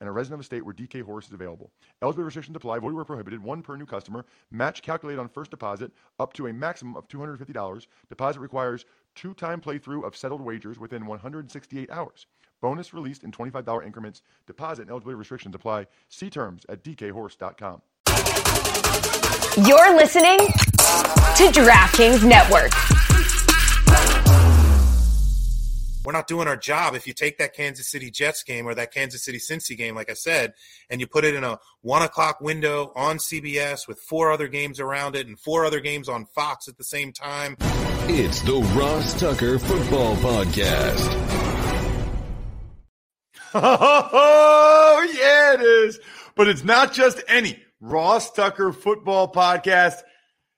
and a resident of a state where DK Horse is available. Eligibility restrictions apply. Void where prohibited. One per new customer. Match calculated on first deposit up to a maximum of $250. Deposit requires two-time playthrough of settled wagers within 168 hours. Bonus released in $25 increments. Deposit and eligibility restrictions apply. See terms at dkhorse.com. You're listening to DraftKings Network. We're not doing our job if you take that Kansas City Jets game or that Kansas City Cincy game, like I said, and you put it in a one o'clock window on CBS with four other games around it and four other games on Fox at the same time. It's the Ross Tucker Football Podcast. Oh, yeah, it is. But it's not just any Ross Tucker Football Podcast.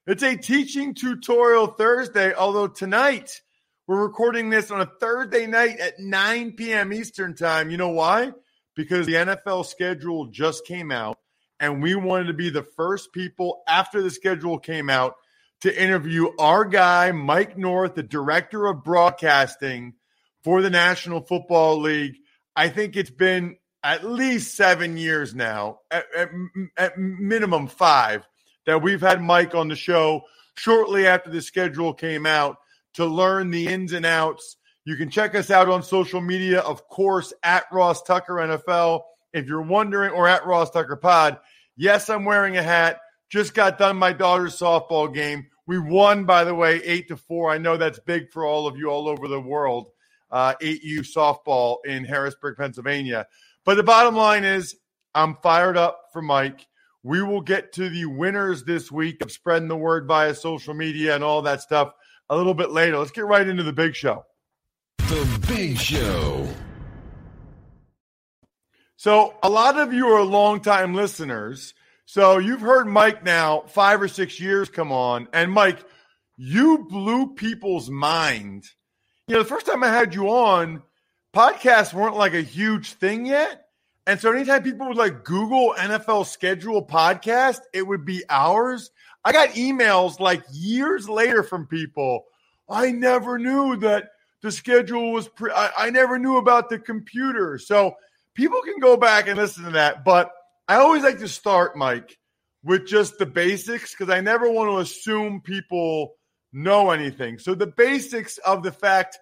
It's a teaching tutorial Thursday, although tonight we're recording this on a Thursday night at 9 p.m. Eastern Time. You know why? Because the NFL schedule just came out, and we wanted to be the first people after the schedule came out to interview our guy, Mike North, the director of broadcasting for the National Football League. I think it's been at least seven years now, at, at, at minimum five, that we've had Mike on the show shortly after the schedule came out to learn the ins and outs. You can check us out on social media, of course, at Ross Tucker NFL. If you're wondering, or at Ross Tucker Pod, yes, I'm wearing a hat. Just got done my daughter's softball game. We won, by the way, eight to four. I know that's big for all of you all over the world. Uh, 8U softball in Harrisburg, Pennsylvania. But the bottom line is, I'm fired up for Mike. We will get to the winners this week of spreading the word via social media and all that stuff a little bit later. Let's get right into the big show. The Big Show. So, a lot of you are longtime listeners. So, you've heard Mike now five or six years come on. And, Mike, you blew people's mind. You know, the first time I had you on, podcasts weren't like a huge thing yet. And so, anytime people would like Google NFL schedule podcast, it would be ours. I got emails like years later from people. I never knew that the schedule was pre- I, I never knew about the computer. So people can go back and listen to that. But I always like to start, Mike, with just the basics because I never want to assume people know anything. So the basics of the fact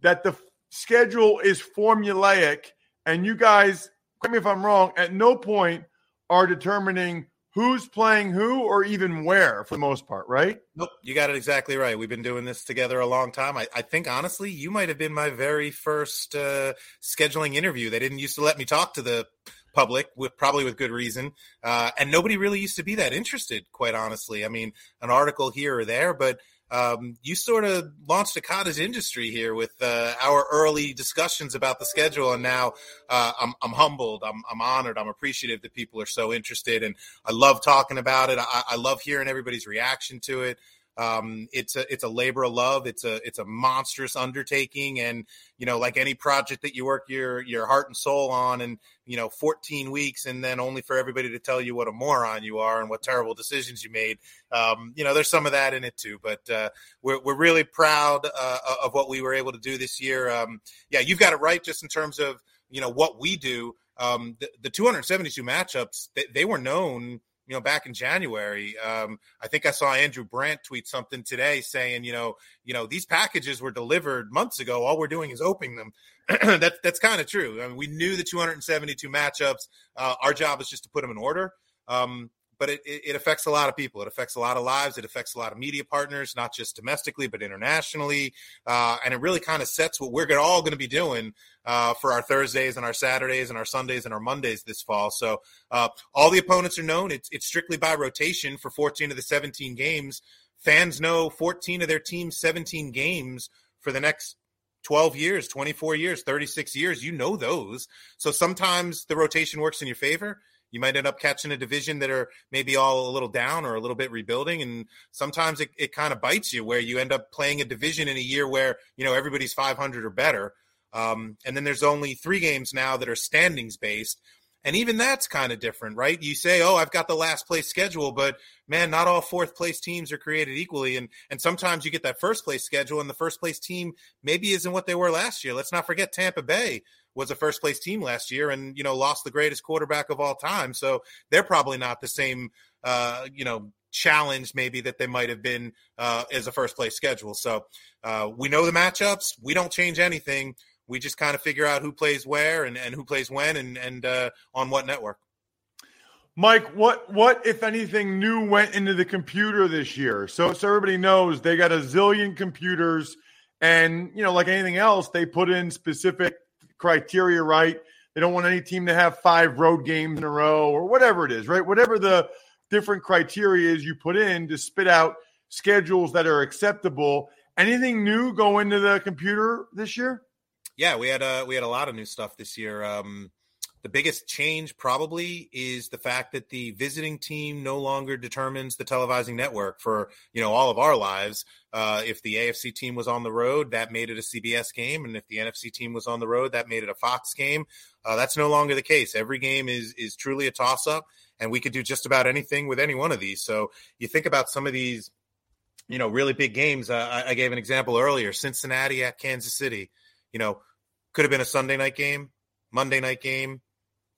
that the schedule is formulaic and you guys, correct me if I'm wrong, at no point are determining who's playing who or even where for the most part, right? Nope, you got it exactly right. We've been doing this together a long time. I, I think honestly, you might have been my very first uh, scheduling interview. They didn't used to let me talk to the public with probably with good reason uh, and nobody really used to be that interested quite honestly i mean an article here or there but um, you sort of launched a cottage industry here with uh, our early discussions about the schedule, and now uh, I'm, I'm, humbled, I'm, I'm, honored, I'm appreciative that people are so interested, and I love talking about it. I, I love hearing everybody's reaction to it. Um, it's a it's a labor of love. It's a it's a monstrous undertaking, and you know, like any project that you work your your heart and soul on, and you know, 14 weeks, and then only for everybody to tell you what a moron you are and what terrible decisions you made. Um, you know, there's some of that in it too. But uh, we're we're really proud uh, of what we were able to do this year. Um, yeah, you've got it right, just in terms of you know what we do. Um, the, the 272 matchups they, they were known you know, back in January. Um, I think I saw Andrew Brandt tweet something today saying, you know, you know, these packages were delivered months ago. All we're doing is opening them. that's that's kind of true. I mean, we knew the 272 matchups. Uh, our job is just to put them in order. Um, but it, it affects a lot of people. It affects a lot of lives. It affects a lot of media partners, not just domestically, but internationally. Uh, and it really kind of sets what we're all going to be doing uh, for our Thursdays and our Saturdays and our Sundays and our Mondays this fall. So uh, all the opponents are known. It's, it's strictly by rotation for 14 of the 17 games. Fans know 14 of their team's 17 games for the next 12 years, 24 years, 36 years. You know those. So sometimes the rotation works in your favor you might end up catching a division that are maybe all a little down or a little bit rebuilding. And sometimes it, it kind of bites you where you end up playing a division in a year where, you know, everybody's 500 or better. Um, and then there's only three games now that are standings based. And even that's kind of different, right? You say, "Oh, I've got the last place schedule," but man, not all fourth place teams are created equally, and and sometimes you get that first place schedule, and the first place team maybe isn't what they were last year. Let's not forget Tampa Bay was a first place team last year and you know lost the greatest quarterback of all time. So they're probably not the same uh, you know challenge maybe that they might have been uh, as a first place schedule. So uh, we know the matchups. We don't change anything. We just kind of figure out who plays where and, and who plays when and and uh, on what network. Mike, what what if anything new went into the computer this year? So so everybody knows they got a zillion computers and you know like anything else they put in specific criteria right. They don't want any team to have five road games in a row or whatever it is, right? Whatever the different criteria is you put in to spit out schedules that are acceptable. Anything new go into the computer this year? Yeah, we had a we had a lot of new stuff this year. Um, the biggest change probably is the fact that the visiting team no longer determines the televising network for you know all of our lives. Uh, if the AFC team was on the road, that made it a CBS game, and if the NFC team was on the road, that made it a Fox game. Uh, that's no longer the case. Every game is is truly a toss up, and we could do just about anything with any one of these. So you think about some of these, you know, really big games. Uh, I, I gave an example earlier: Cincinnati at Kansas City. You know, could have been a Sunday night game, Monday night game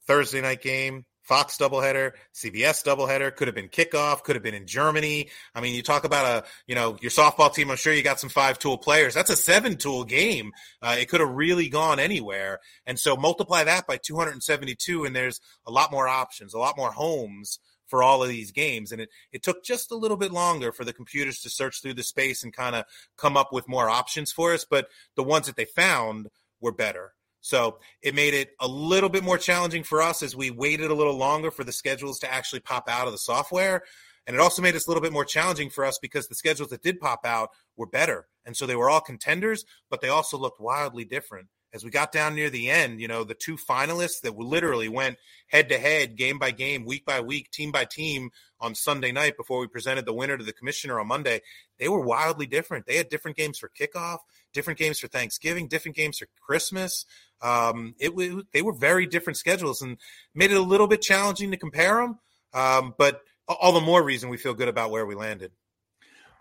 Thursday night game, Fox doubleheader, CBS doubleheader, could have been kickoff, could have been in Germany. I mean, you talk about a, you know, your softball team. I'm sure you got some five tool players. That's a seven tool game. Uh, it could have really gone anywhere. And so multiply that by 272, and there's a lot more options, a lot more homes for all of these games. And it, it took just a little bit longer for the computers to search through the space and kind of come up with more options for us. But the ones that they found were better. So it made it a little bit more challenging for us as we waited a little longer for the schedules to actually pop out of the software. And it also made us a little bit more challenging for us because the schedules that did pop out were better. And so they were all contenders, but they also looked wildly different. As we got down near the end, you know, the two finalists that literally went head to head, game by game, week by week, team by team on Sunday night before we presented the winner to the commissioner on Monday, they were wildly different. They had different games for kickoff, different games for Thanksgiving, different games for Christmas. Um, it they were very different schedules and made it a little bit challenging to compare them. Um, but all the more reason we feel good about where we landed.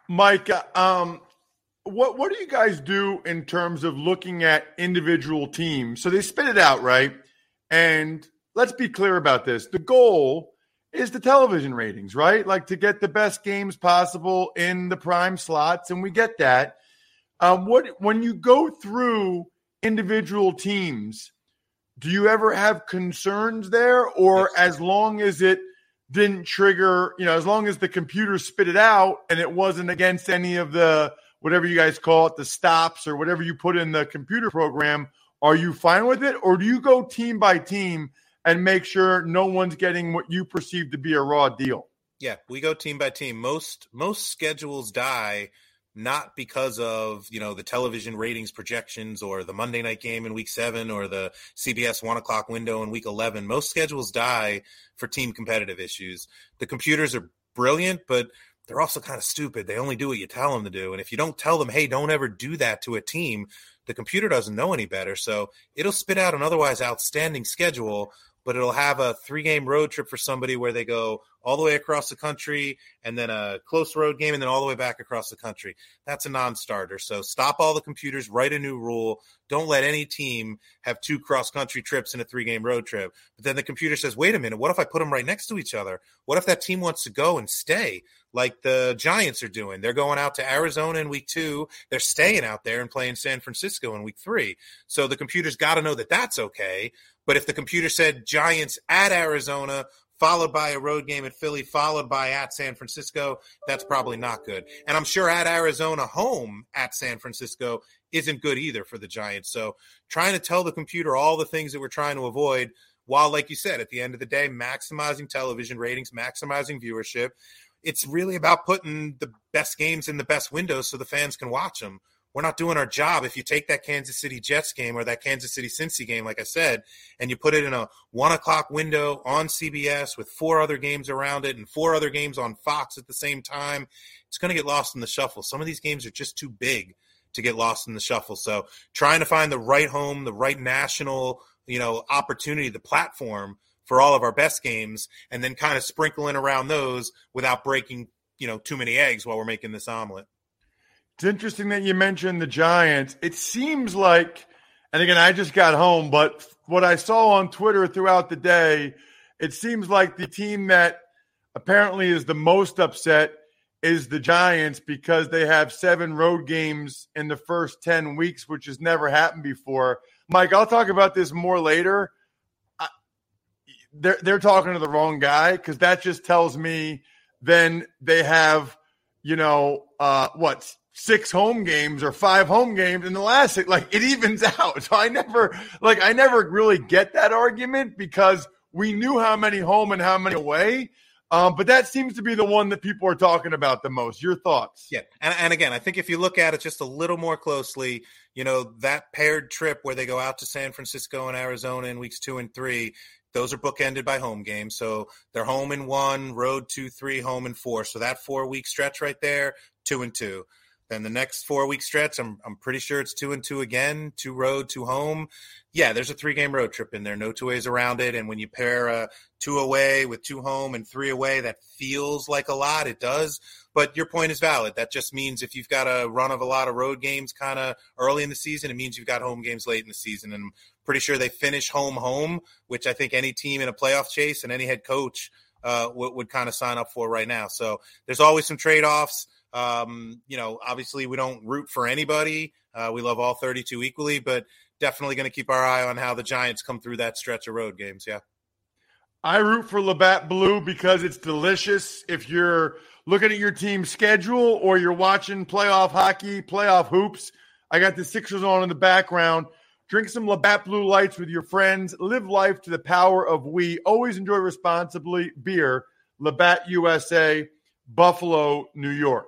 Mike, um, what what do you guys do in terms of looking at individual teams? So they spit it out, right? And let's be clear about this. The goal is the television ratings, right? Like to get the best games possible in the prime slots, and we get that. Um, what when you go through individual teams, do you ever have concerns there, or yes. as long as it didn't trigger, you know, as long as the computer spit it out and it wasn't against any of the whatever you guys call it, the stops or whatever you put in the computer program, are you fine with it, or do you go team by team and make sure no one's getting what you perceive to be a raw deal? Yeah, we go team by team. Most most schedules die not because of you know the television ratings projections or the Monday night game in week seven or the CBS one o'clock window in week eleven. Most schedules die for team competitive issues. The computers are brilliant, but they're also kind of stupid. They only do what you tell them to do. And if you don't tell them, hey, don't ever do that to a team, the computer doesn't know any better. So it'll spit out an otherwise outstanding schedule but it'll have a three game road trip for somebody where they go all the way across the country and then a close road game and then all the way back across the country. That's a non starter. So stop all the computers, write a new rule. Don't let any team have two cross country trips in a three game road trip. But then the computer says, wait a minute, what if I put them right next to each other? What if that team wants to go and stay? Like the Giants are doing. They're going out to Arizona in week two. They're staying out there and playing San Francisco in week three. So the computer's got to know that that's okay. But if the computer said Giants at Arizona, followed by a road game at Philly, followed by at San Francisco. That's probably not good. And I'm sure at Arizona, home at San Francisco isn't good either for the Giants. So trying to tell the computer all the things that we're trying to avoid while, like you said, at the end of the day, maximizing television ratings, maximizing viewership. It's really about putting the best games in the best windows so the fans can watch them. We're not doing our job. If you take that Kansas City Jets game or that Kansas City Cincy game, like I said, and you put it in a one o'clock window on CBS with four other games around it and four other games on Fox at the same time, it's going to get lost in the shuffle. Some of these games are just too big to get lost in the shuffle. So trying to find the right home, the right national you know opportunity, the platform for all of our best games, and then kind of sprinkling around those without breaking you know too many eggs while we're making this omelet. It's interesting that you mentioned the Giants. It seems like, and again, I just got home, but what I saw on Twitter throughout the day, it seems like the team that apparently is the most upset is the Giants because they have seven road games in the first 10 weeks, which has never happened before. Mike, I'll talk about this more later. They're they're talking to the wrong guy because that just tells me then they have you know uh, what six home games or five home games in the last six. Like it evens out. So I never like I never really get that argument because we knew how many home and how many away. Um, but that seems to be the one that people are talking about the most. Your thoughts? Yeah, and, and again, I think if you look at it just a little more closely, you know that paired trip where they go out to San Francisco and Arizona in weeks two and three, those are bookended by home games. So they're home in one, road two, three, home in four. So that four week stretch right there, two and two. Then the next four week stretch, I'm I'm pretty sure it's two and two again, two road, two home. Yeah, there's a three game road trip in there, no two ways around it. And when you pair a two away with two home and three away, that feels like a lot. It does. But your point is valid. That just means if you've got a run of a lot of road games kind of early in the season, it means you've got home games late in the season. And I'm pretty sure they finish home home, which I think any team in a playoff chase and any head coach uh, would, would kind of sign up for right now. So there's always some trade offs. Um, you know, obviously we don't root for anybody. Uh, we love all 32 equally, but definitely going to keep our eye on how the Giants come through that stretch of road games. Yeah. I root for Labatt Blue because it's delicious. If you're looking at your team's schedule or you're watching playoff hockey, playoff hoops, I got the Sixers on in the background. Drink some Labatt Blue Lights with your friends. Live life to the power of we. Always enjoy responsibly. Beer, Labatt USA, Buffalo, New York.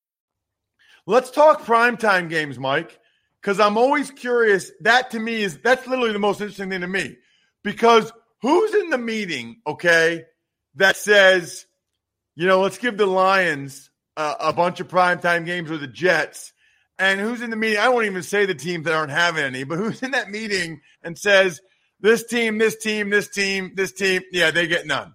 Let's talk primetime games, Mike, because I'm always curious. That to me is that's literally the most interesting thing to me. Because who's in the meeting, okay, that says, you know, let's give the Lions uh, a bunch of primetime games or the Jets. And who's in the meeting? I won't even say the teams that aren't having any, but who's in that meeting and says, this team, this team, this team, this team, yeah, they get none.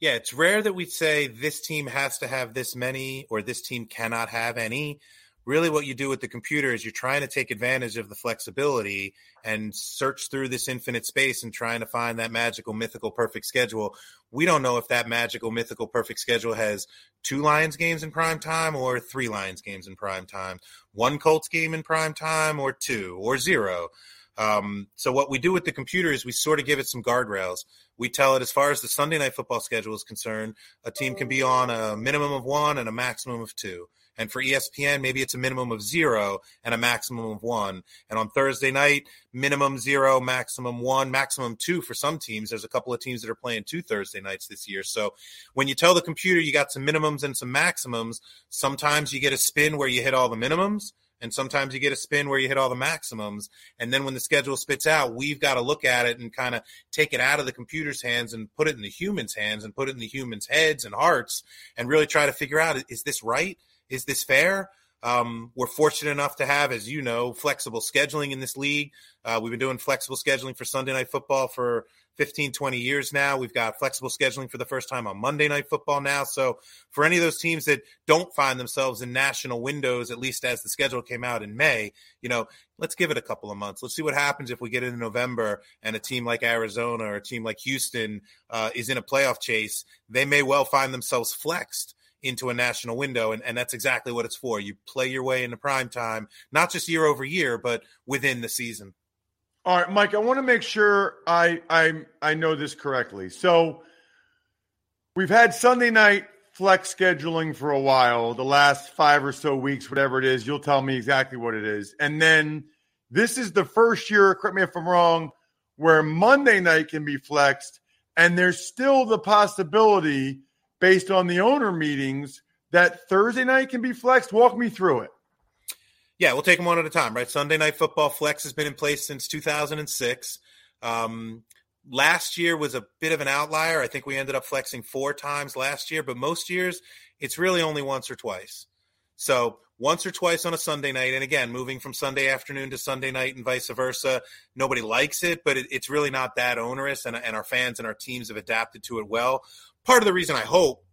Yeah, it's rare that we say this team has to have this many or this team cannot have any. Really, what you do with the computer is you're trying to take advantage of the flexibility and search through this infinite space and trying to find that magical, mythical, perfect schedule. We don't know if that magical, mythical, perfect schedule has two Lions games in prime time or three Lions games in prime time, one Colts game in prime time or two or zero. Um, so what we do with the computer is we sort of give it some guardrails. We tell it as far as the Sunday night football schedule is concerned, a team can be on a minimum of one and a maximum of two. And for ESPN, maybe it's a minimum of zero and a maximum of one. And on Thursday night, minimum zero, maximum one, maximum two for some teams. There's a couple of teams that are playing two Thursday nights this year. So when you tell the computer you got some minimums and some maximums, sometimes you get a spin where you hit all the minimums and sometimes you get a spin where you hit all the maximums. And then when the schedule spits out, we've got to look at it and kind of take it out of the computer's hands and put it in the humans' hands and put it in the humans' heads and hearts and really try to figure out is this right? Is this fair? Um, we're fortunate enough to have, as you know, flexible scheduling in this league. Uh, we've been doing flexible scheduling for Sunday Night Football for 15, 20 years now. We've got flexible scheduling for the first time on Monday Night Football now. So, for any of those teams that don't find themselves in national windows, at least as the schedule came out in May, you know, let's give it a couple of months. Let's see what happens if we get into November and a team like Arizona or a team like Houston uh, is in a playoff chase. They may well find themselves flexed into a national window and, and that's exactly what it's for you play your way into prime time not just year over year but within the season all right, Mike. I want to make sure I I I know this correctly. So we've had Sunday night flex scheduling for a while, the last five or so weeks, whatever it is. You'll tell me exactly what it is, and then this is the first year. Correct me if I'm wrong, where Monday night can be flexed, and there's still the possibility, based on the owner meetings, that Thursday night can be flexed. Walk me through it. Yeah, we'll take them one at a time, right? Sunday Night Football Flex has been in place since 2006. Um, last year was a bit of an outlier. I think we ended up flexing four times last year, but most years it's really only once or twice. So once or twice on a Sunday night, and again, moving from Sunday afternoon to Sunday night and vice versa. Nobody likes it, but it, it's really not that onerous, and, and our fans and our teams have adapted to it well. Part of the reason I hope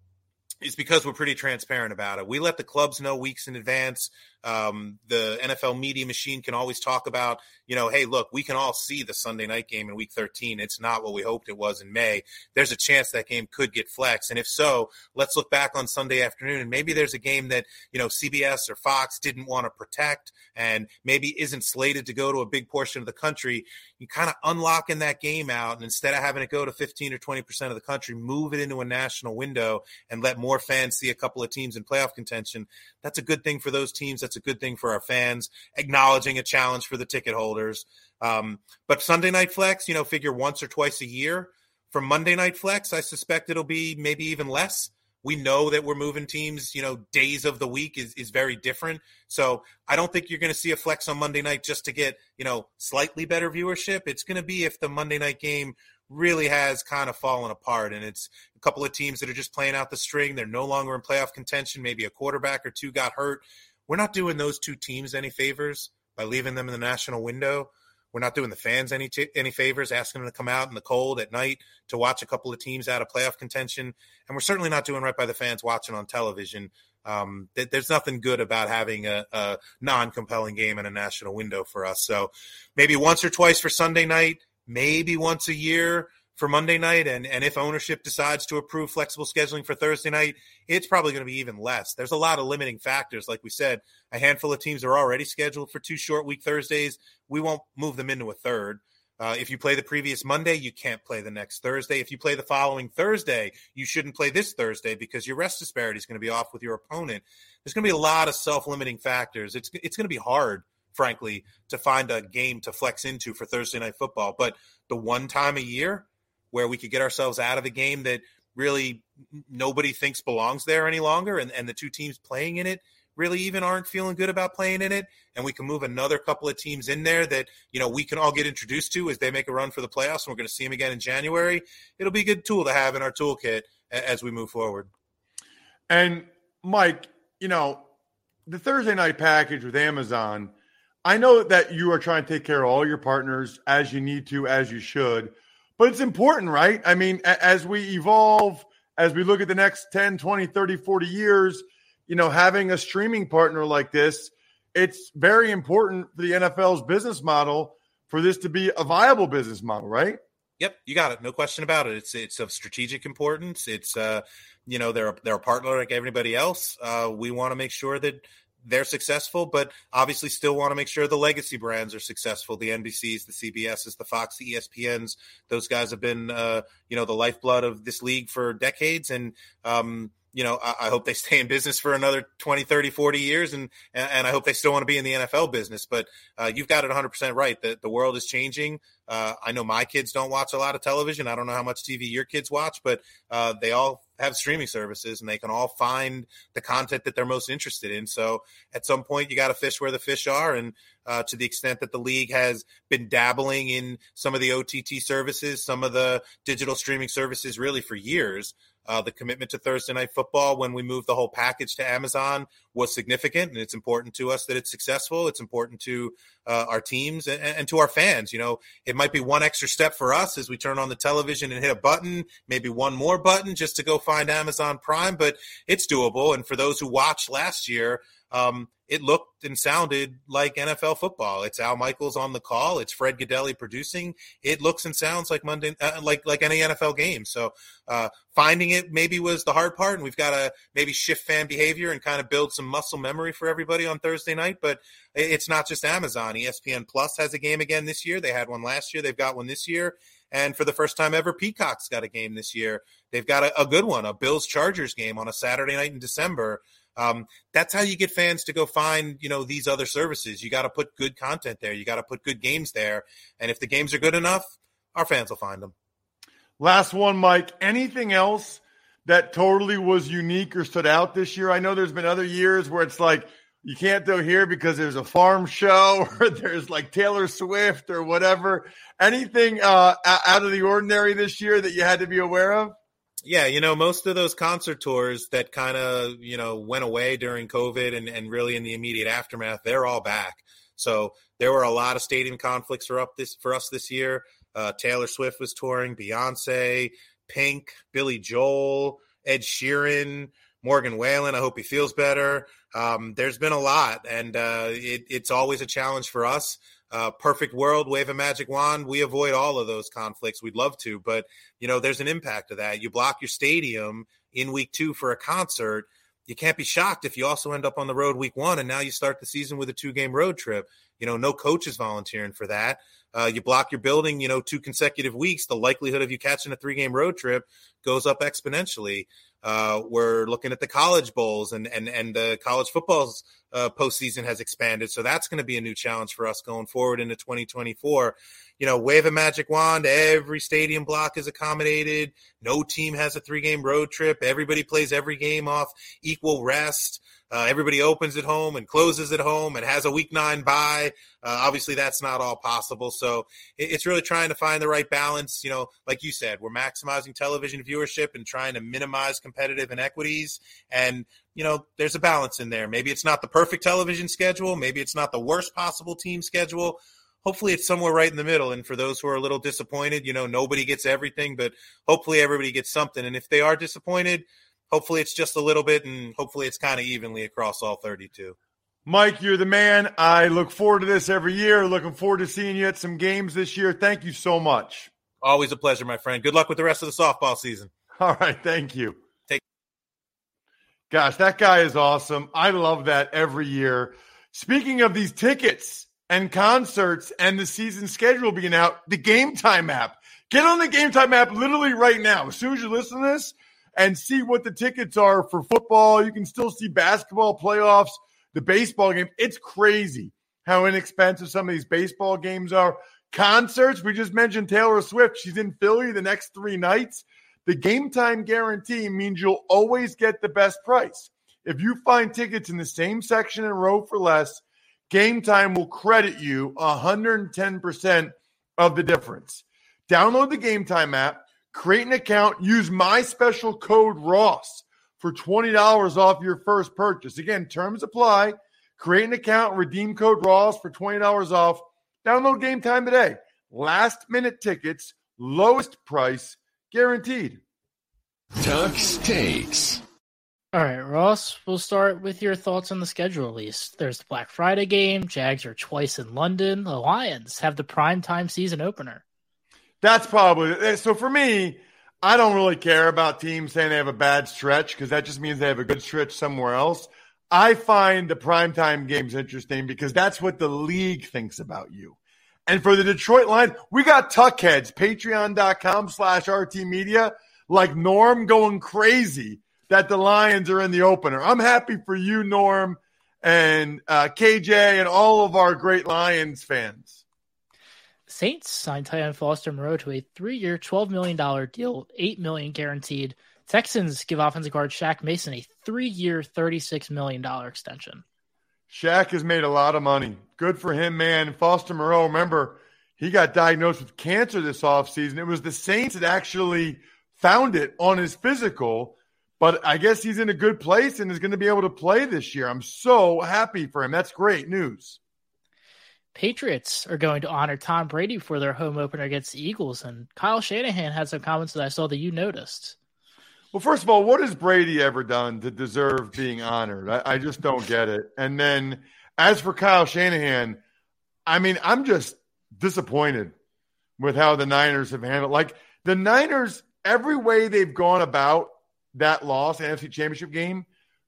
is because we're pretty transparent about it. We let the clubs know weeks in advance. Um, the NFL media machine can always talk about, you know, hey, look, we can all see the Sunday night game in week 13. It's not what we hoped it was in May. There's a chance that game could get flexed. And if so, let's look back on Sunday afternoon and maybe there's a game that, you know, CBS or Fox didn't want to protect and maybe isn't slated to go to a big portion of the country. You kind of unlocking that game out. And instead of having it go to 15 or 20% of the country, move it into a national window and let more fans see a couple of teams in playoff contention. That's a good thing for those teams. That's a good thing for our fans, acknowledging a challenge for the ticket holders. Um, but Sunday Night Flex, you know, figure once or twice a year. For Monday Night Flex, I suspect it'll be maybe even less. We know that we're moving teams, you know, days of the week is, is very different. So I don't think you're going to see a flex on Monday night just to get, you know, slightly better viewership. It's going to be if the Monday night game really has kind of fallen apart. And it's a couple of teams that are just playing out the string. They're no longer in playoff contention. Maybe a quarterback or two got hurt. We're not doing those two teams any favors by leaving them in the national window. We're not doing the fans any t- any favors, asking them to come out in the cold at night to watch a couple of teams out of playoff contention, and we're certainly not doing right by the fans watching on television. Um, th- there's nothing good about having a, a non-compelling game in a national window for us. So maybe once or twice for Sunday night, maybe once a year for Monday night, and and if ownership decides to approve flexible scheduling for Thursday night, it's probably going to be even less. There's a lot of limiting factors, like we said. A handful of teams are already scheduled for two short week Thursdays. We won't move them into a third. Uh, if you play the previous Monday, you can't play the next Thursday. If you play the following Thursday, you shouldn't play this Thursday because your rest disparity is going to be off with your opponent. There's going to be a lot of self limiting factors. It's it's going to be hard, frankly, to find a game to flex into for Thursday night football. But the one time a year where we could get ourselves out of the game that really nobody thinks belongs there any longer and, and the two teams playing in it really even aren't feeling good about playing in it and we can move another couple of teams in there that you know we can all get introduced to as they make a run for the playoffs and we're going to see them again in january. It'll be a good tool to have in our toolkit as we move forward. And mike you know the thursday night package with amazon i know that you are trying to take care of all your partners as you need to as you should but it's important, right? I mean, as we evolve, as we look at the next 10, 20, 30, 40 years, you know, having a streaming partner like this, it's very important for the NFL's business model for this to be a viable business model, right? Yep, you got it. No question about it. It's it's of strategic importance. It's uh, you know, they're they're a partner like everybody else. Uh, we want to make sure that they're successful, but obviously still want to make sure the legacy brands are successful. The NBCs, the CBSs, the Fox, the ESPNs, those guys have been, uh, you know, the lifeblood of this league for decades. And, um, you know, I, I, hope they stay in business for another 20, 30, 40 years. And, and I hope they still want to be in the NFL business. But uh, you've got it 100% right. that the world is changing. Uh, I know my kids don't watch a lot of television. I don't know how much TV your kids watch, but uh, they all have streaming services and they can all find the content that they're most interested in. So at some point, you got to fish where the fish are. And uh, to the extent that the league has been dabbling in some of the OTT services, some of the digital streaming services really for years, uh, the commitment to Thursday night football when we moved the whole package to Amazon was significant, and it's important to us that it's successful. It's important to uh, our teams and, and, to our fans. You know, it might be one extra step for us as we turn on the television and hit a button, maybe one more button just to go find Amazon Prime, but it's doable. And for those who watched last year, um, it looked and sounded like NFL football. It's Al Michaels on the call. It's Fred Gaudelli producing. It looks and sounds like Monday, uh, like like any NFL game. So uh, finding it maybe was the hard part, and we've got to maybe shift fan behavior and kind of build some muscle memory for everybody on Thursday night. But it's not just Amazon. ESPN Plus has a game again this year. They had one last year. They've got one this year. And for the first time ever, Peacock's got a game this year. They've got a, a good one, a Bills Chargers game on a Saturday night in December. Um, that's how you get fans to go find, you know, these other services. You got to put good content there. You got to put good games there. And if the games are good enough, our fans will find them. Last one, Mike. Anything else that totally was unique or stood out this year? I know there's been other years where it's like you can't go here because there's a farm show or there's like Taylor Swift or whatever. Anything uh, out of the ordinary this year that you had to be aware of? Yeah, you know, most of those concert tours that kind of, you know, went away during COVID and, and really in the immediate aftermath, they're all back. So there were a lot of stadium conflicts for up this for us this year. Uh, Taylor Swift was touring, Beyonce, Pink, Billy Joel, Ed Sheeran, Morgan Wallen. I hope he feels better. Um, there's been a lot, and uh, it, it's always a challenge for us uh, perfect world, wave a magic wand. We avoid all of those conflicts. We'd love to, but you know, there's an impact of that. You block your stadium in week two for a concert. You can't be shocked if you also end up on the road week one, and now you start the season with a two game road trip. You know, no coach is volunteering for that. Uh, you block your building, you know, two consecutive weeks. The likelihood of you catching a three game road trip goes up exponentially. Uh, we're looking at the college bowls and and and the college football's uh, postseason has expanded, so that's going to be a new challenge for us going forward into 2024. You know, wave a magic wand. Every stadium block is accommodated. No team has a three game road trip. Everybody plays every game off equal rest. Uh, everybody opens at home and closes at home and has a week nine bye. Uh, obviously, that's not all possible. So it, it's really trying to find the right balance. You know, like you said, we're maximizing television viewership and trying to minimize competitive inequities. And you know, there's a balance in there. Maybe it's not the perfect television schedule. Maybe it's not the worst possible team schedule. Hopefully, it's somewhere right in the middle. And for those who are a little disappointed, you know, nobody gets everything, but hopefully everybody gets something. And if they are disappointed, hopefully it's just a little bit and hopefully it's kind of evenly across all 32. Mike, you're the man. I look forward to this every year. Looking forward to seeing you at some games this year. Thank you so much. Always a pleasure, my friend. Good luck with the rest of the softball season. All right. Thank you. Take Gosh, that guy is awesome. I love that every year. Speaking of these tickets and concerts and the season schedule being out, the Game Time app. Get on the Game Time app literally right now. As soon as you listen to this, and see what the tickets are for football. You can still see basketball playoffs, the baseball game. It's crazy how inexpensive some of these baseball games are. Concerts, we just mentioned Taylor Swift. She's in Philly the next three nights. The game time guarantee means you'll always get the best price. If you find tickets in the same section and row for less, Game Time will credit you 110% of the difference. Download the Game Time app Create an account, use my special code Ross for $20 off your first purchase. Again, terms apply. Create an account, redeem code Ross for $20 off. Download game time today. Last minute tickets, lowest price guaranteed. Tuck's takes. All right, Ross, we'll start with your thoughts on the schedule at least. There's the Black Friday game. Jags are twice in London. The Lions have the primetime season opener. That's probably eh, so for me. I don't really care about teams saying they have a bad stretch because that just means they have a good stretch somewhere else. I find the primetime games interesting because that's what the league thinks about you. And for the Detroit line, we got tuckheads, patreon.com slash RT media, like Norm going crazy that the Lions are in the opener. I'm happy for you, Norm, and uh, KJ, and all of our great Lions fans. Saints signed end Foster Moreau to a three-year, $12 million deal, 8 million guaranteed. Texans give offensive guard Shaq Mason a three-year, $36 million extension. Shaq has made a lot of money. Good for him, man. Foster Moreau, remember, he got diagnosed with cancer this offseason. It was the Saints that actually found it on his physical, but I guess he's in a good place and is going to be able to play this year. I'm so happy for him. That's great news. Patriots are going to honor Tom Brady for their home opener against the Eagles, and Kyle Shanahan had some comments that I saw that you noticed. Well, first of all, what has Brady ever done to deserve being honored? I, I just don't get it. And then as for Kyle Shanahan, I mean, I'm just disappointed with how the Niners have handled. Like the Niners, every way they've gone about that loss, NFC Championship game,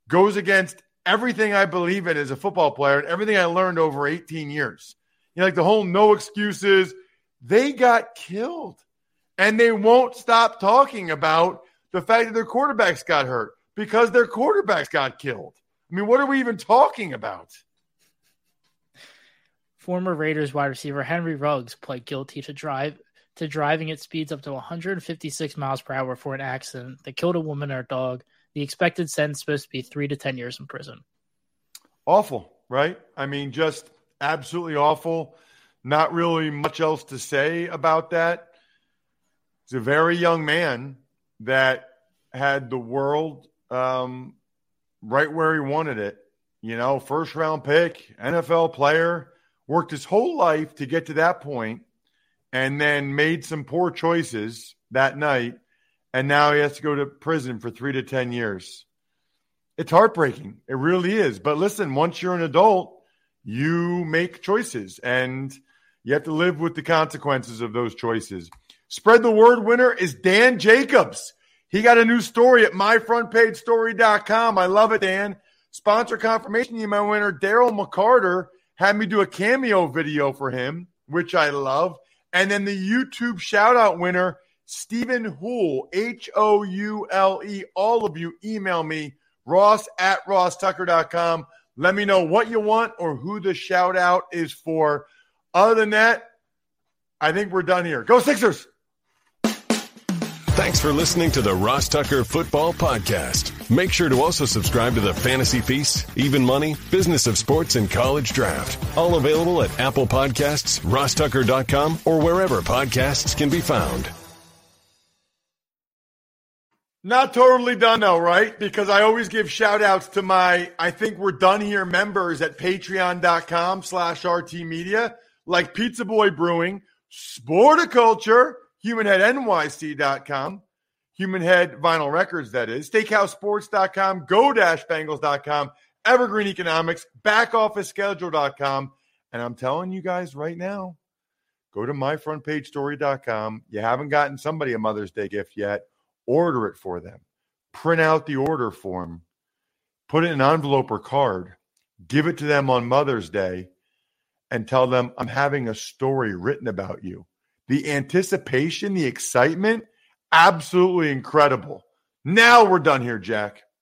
goes against everything I believe in as a football player and everything I learned over 18 years. You know, like the whole no excuses. They got killed, and they won't stop talking about the fact that their quarterbacks got hurt because their quarterbacks got killed. I mean, what are we even talking about? Former Raiders wide receiver Henry Ruggs pled guilty to drive to driving at speeds up to 156 miles per hour for an accident that killed a woman and her dog. The expected sentence supposed to be three to ten years in prison. Awful, right? I mean, just absolutely awful. Not really much else to say about that. He's a very young man that had the world um, right where he wanted it. You know, first round pick, NFL player, worked his whole life to get to that point, and then made some poor choices that night. And now he has to go to prison for three to 10 years. It's heartbreaking. It really is. But listen, once you're an adult, you make choices and you have to live with the consequences of those choices. Spread the word winner is Dan Jacobs. He got a new story at myfrontpagestory.com. I love it, Dan. Sponsor confirmation email winner Daryl McCarter had me do a cameo video for him, which I love. And then the YouTube shout out winner, Stephen Houle, H O U L E. All of you email me, ross at rosstucker.com. Let me know what you want or who the shout out is for. Other than that, I think we're done here. Go Sixers! Thanks for listening to the Ross Tucker Football Podcast. Make sure to also subscribe to the Fantasy Feast, Even Money, Business of Sports, and College Draft. All available at Apple Podcasts, rosstucker.com, or wherever podcasts can be found. Not totally done though, right? Because I always give shout outs to my I think we're done here members at patreon.com slash RT Media, like Pizza Boy Brewing, Sporticulture, HumanHeadNYC.com, Humanhead Vinyl Records, that is, SteakhouseSports.com, Go-Bengals.com, Evergreen Economics, BackOfficeSchedule.com. And I'm telling you guys right now, go to MyFrontPageStory.com. You haven't gotten somebody a Mother's Day gift yet order it for them. Print out the order form, put it in an envelope or card, give it to them on Mother's Day, and tell them, I'm having a story written about you. The anticipation, the excitement, absolutely incredible. Now we're done here, Jack.